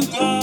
go,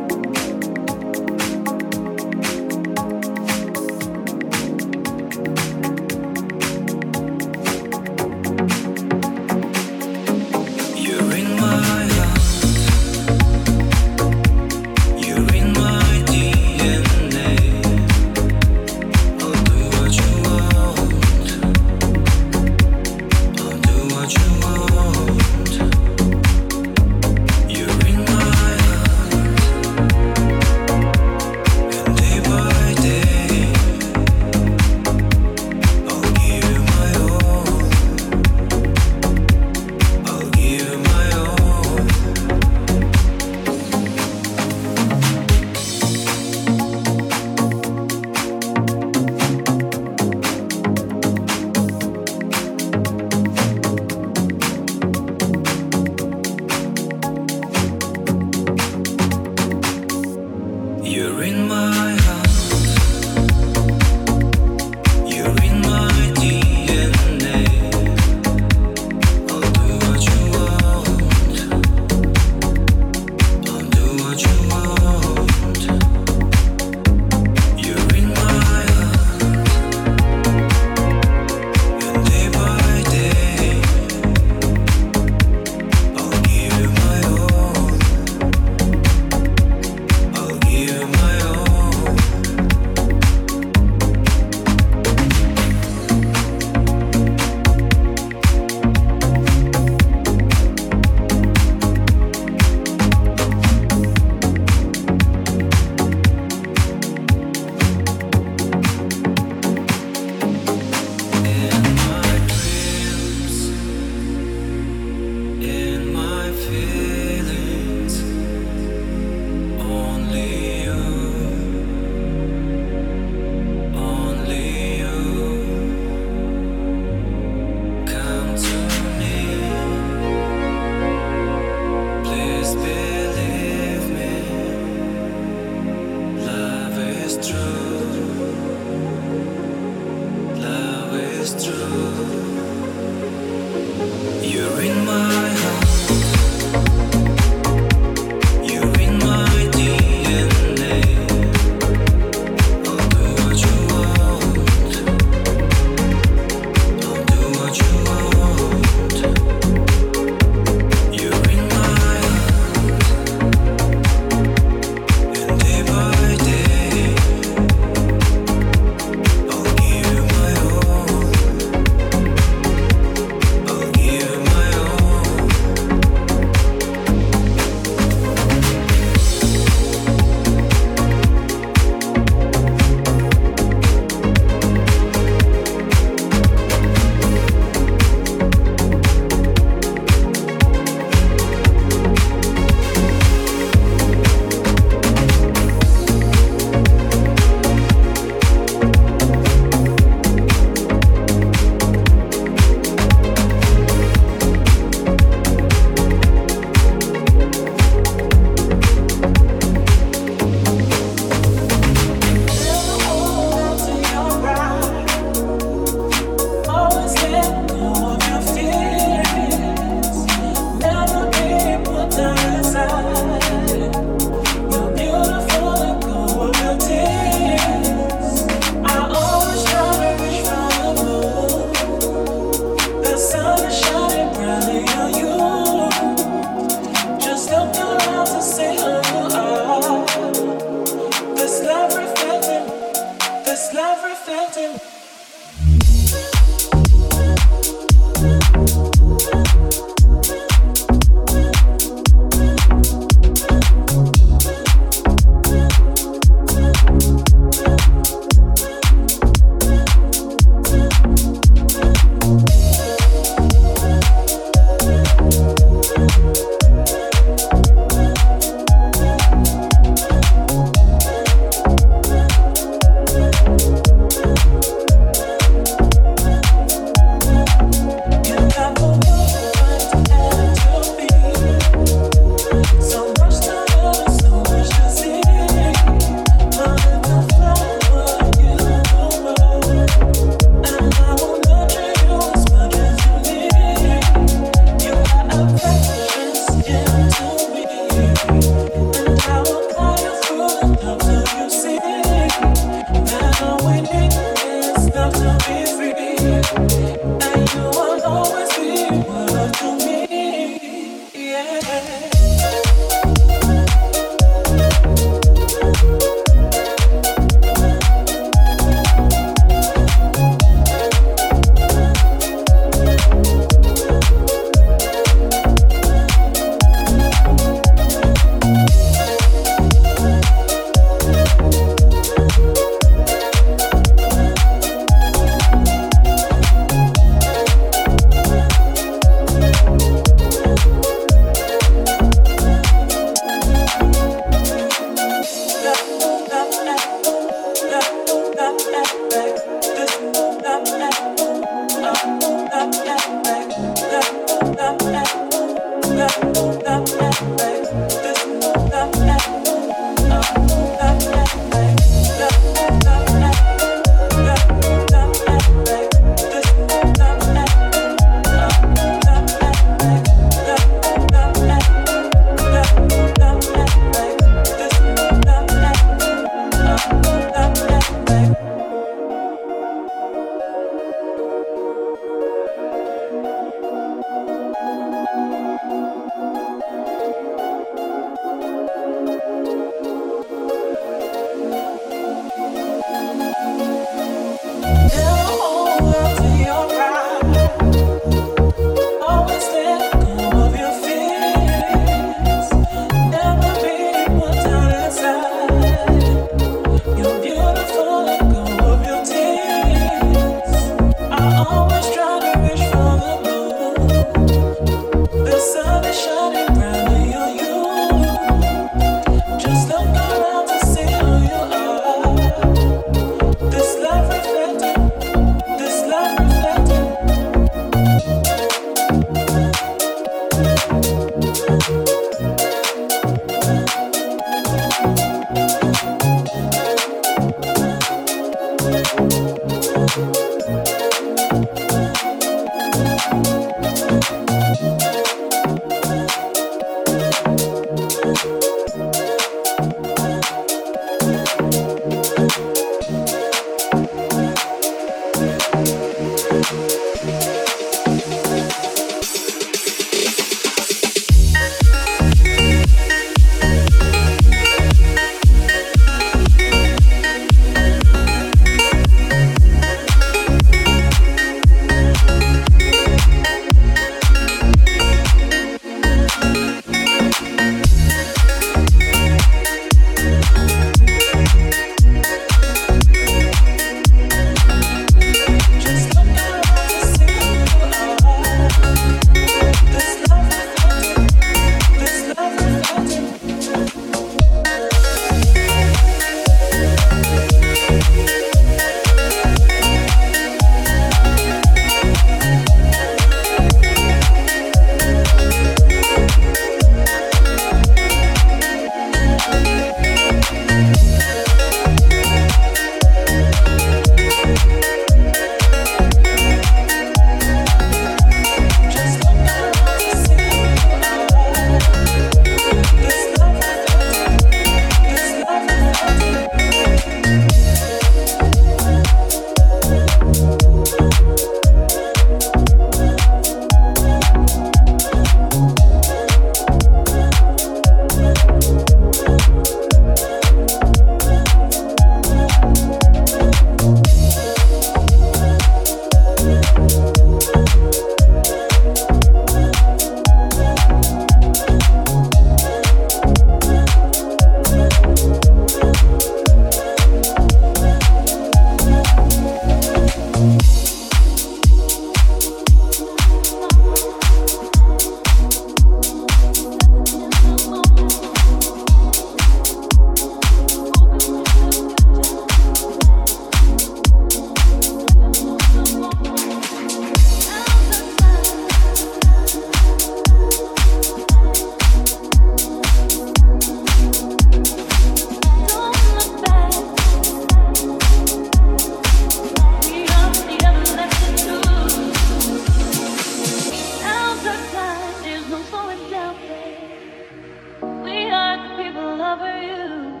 over you.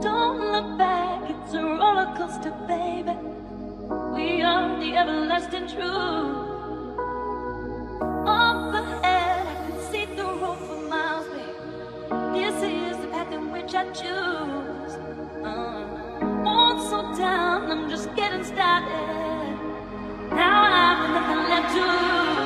Don't look back, it's a roller coaster, baby. We are the everlasting truth. Up ahead, I can see the road for miles, babe. This is the path in which I choose. Uh, won't slow down, I'm just getting started. Now I've nothing left to lose.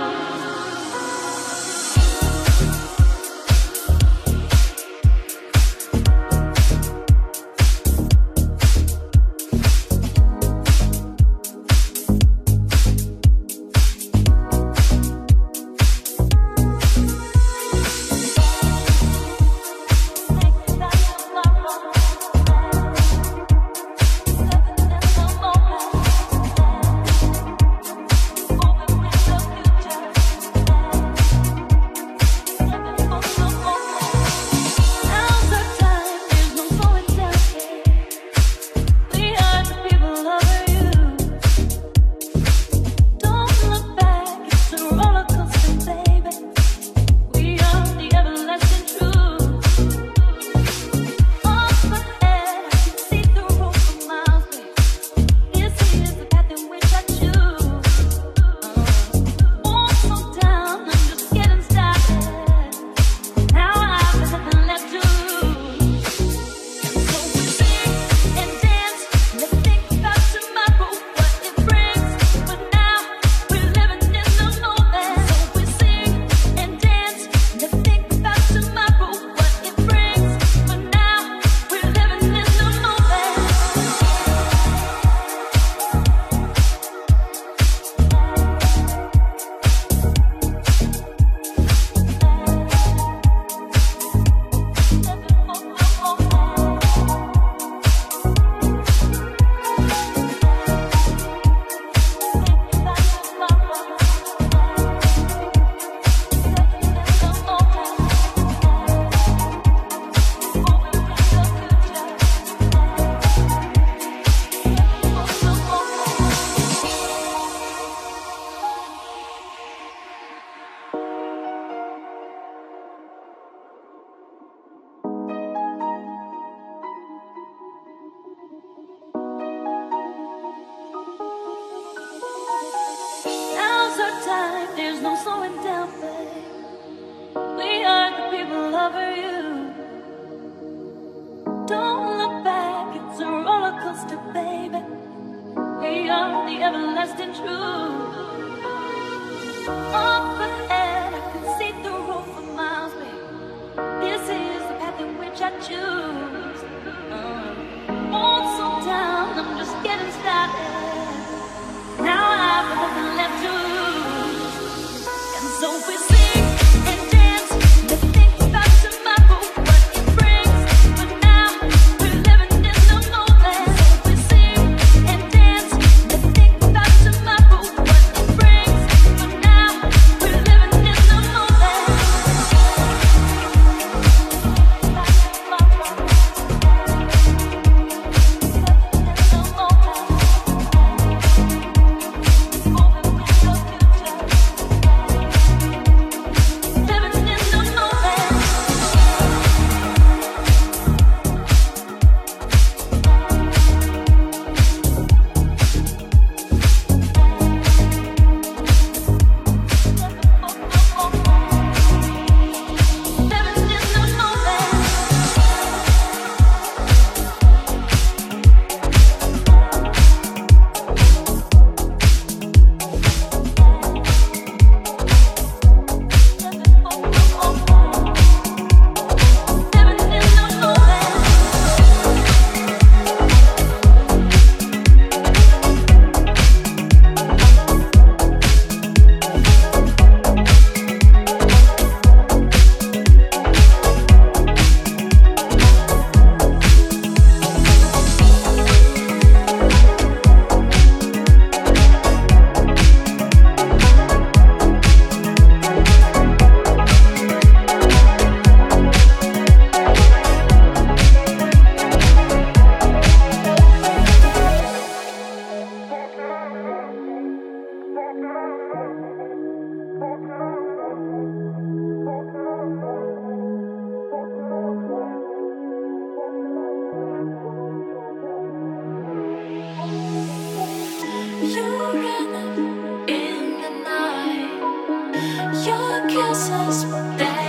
us that.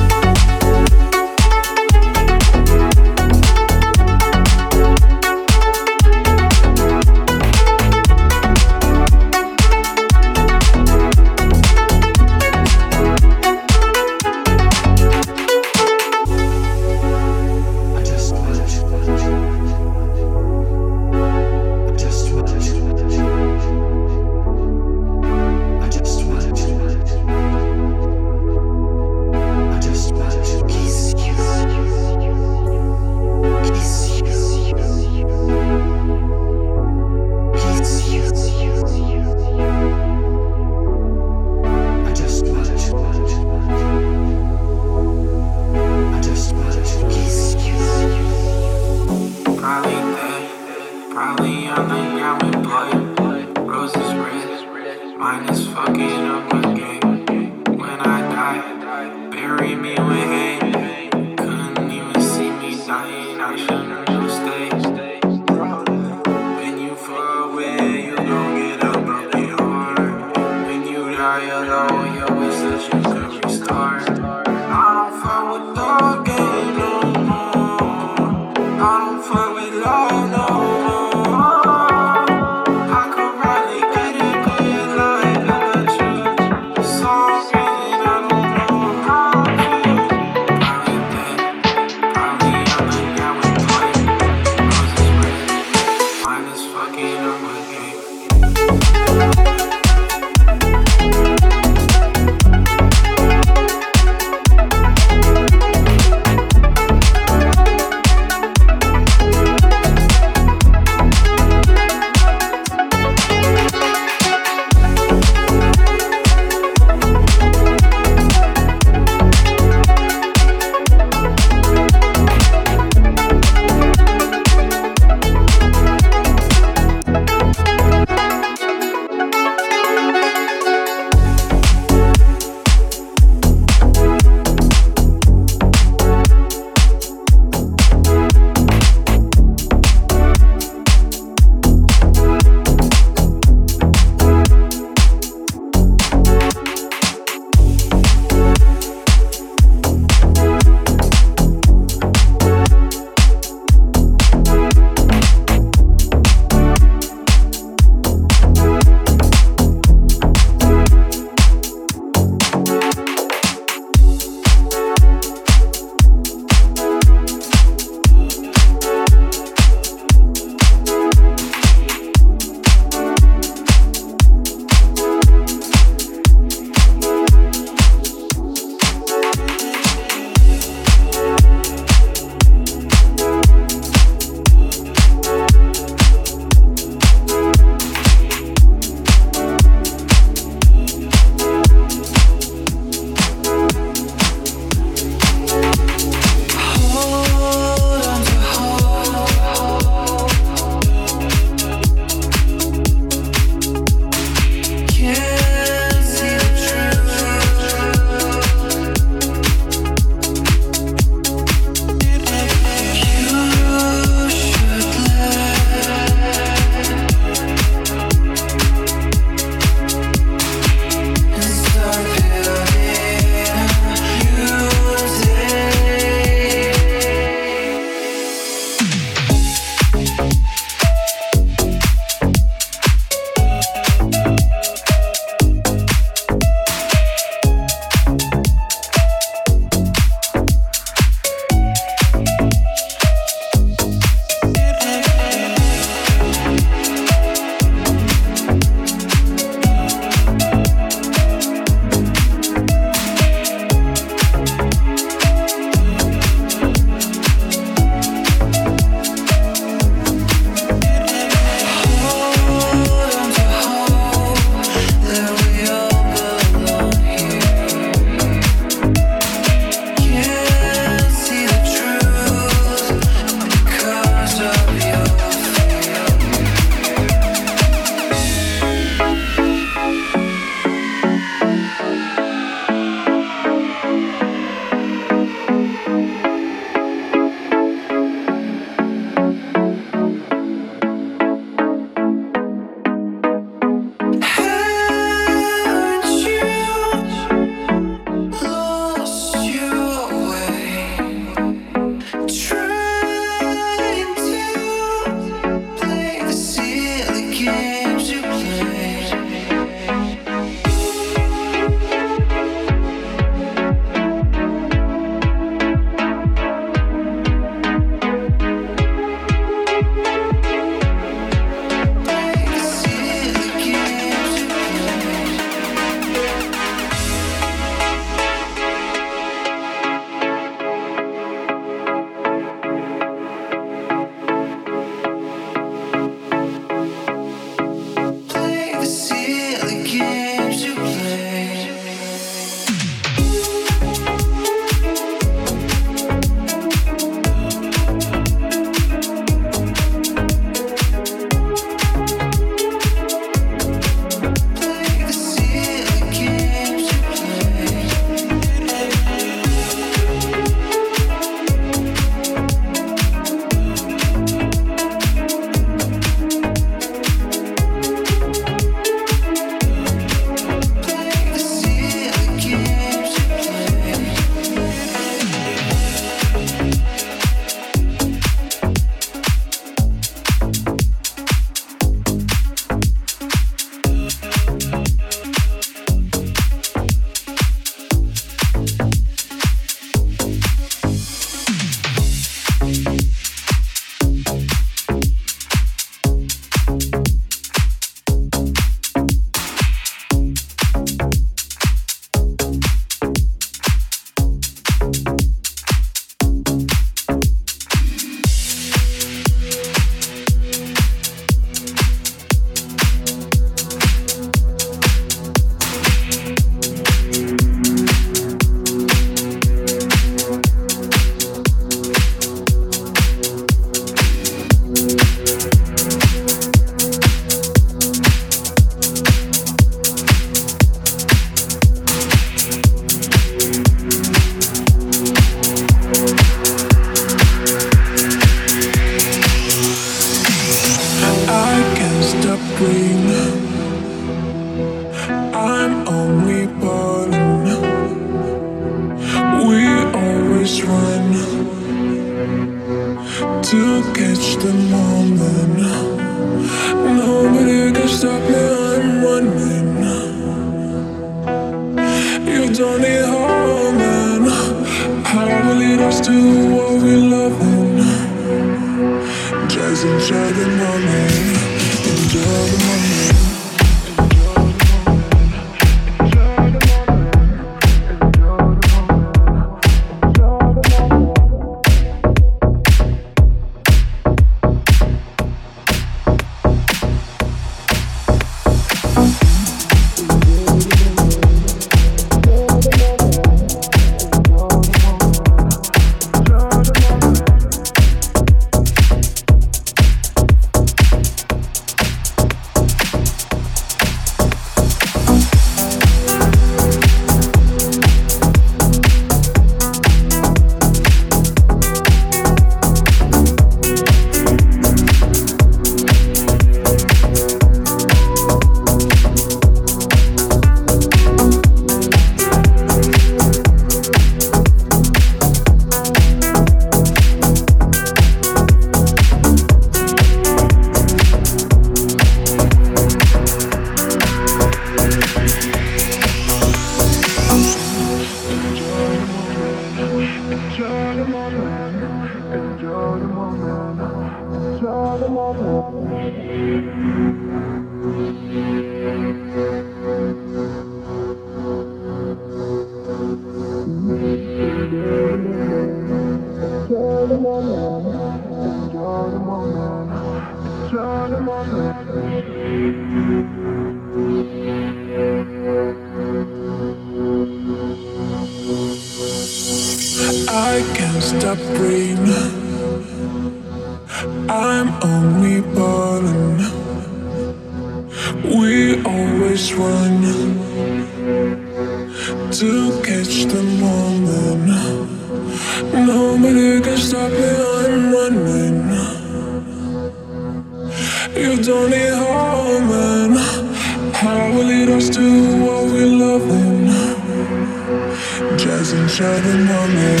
Just enjoy the moment,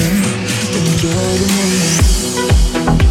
enjoy the moment.